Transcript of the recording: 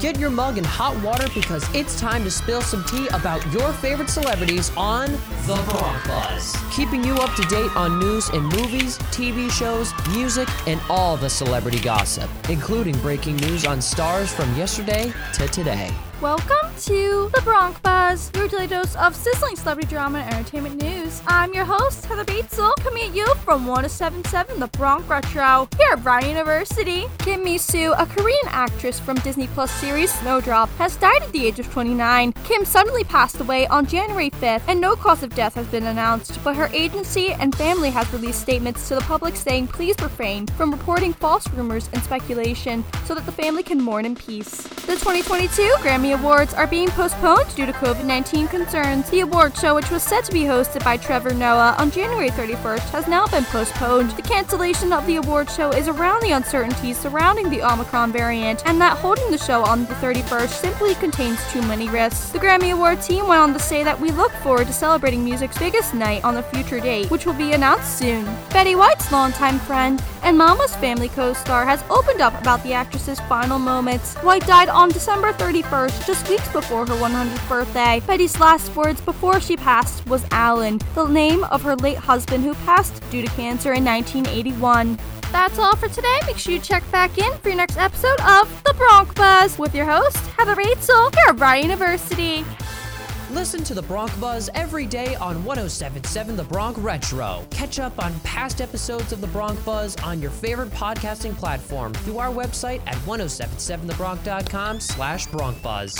Get your mug in hot water because it's time to spill some tea about your favorite celebrities on The Bronc Keeping you up to date on news in movies, TV shows, music, and all the celebrity gossip, including breaking news on stars from yesterday to today. Welcome to the Bronc Buzz, your daily dose of sizzling celebrity drama and entertainment news. I'm your host, Heather Batezel, coming at you from 1077 The Bronc Retro, here at Brown University. Kim Mi-soo, a Korean actress from Disney Plus series Snowdrop, has died at the age of 29. Kim suddenly passed away on January 5th, and no cause of death has been announced, but her agency and family has released statements to the public saying please refrain from reporting false rumors and speculation so that the family can mourn in peace. The 2022 Grammy Awards are being postponed due to COVID 19 concerns. The award show, which was set to be hosted by Trevor Noah on January 31st, has now been postponed. The cancellation of the award show is around the uncertainties surrounding the Omicron variant, and that holding the show on the 31st simply contains too many risks. The Grammy Award team went on to say that we look forward to celebrating music's biggest night on a future date, which will be announced soon. Betty White's longtime friend and Mama's Family co star has opened up about the actress's final moments. White died on December 31st just weeks before her 100th birthday. Betty's last words before she passed was Allen, the name of her late husband who passed due to cancer in 1981. That's all for today. Make sure you check back in for your next episode of The Bronc Buzz with your host, Heather Batezel, here at Brown University. Listen to the Bronc Buzz every day on 1077 The Bronc Retro. Catch up on past episodes of the Bronc Buzz on your favorite podcasting platform through our website at 1077thebronc.com slash Bronc Buzz.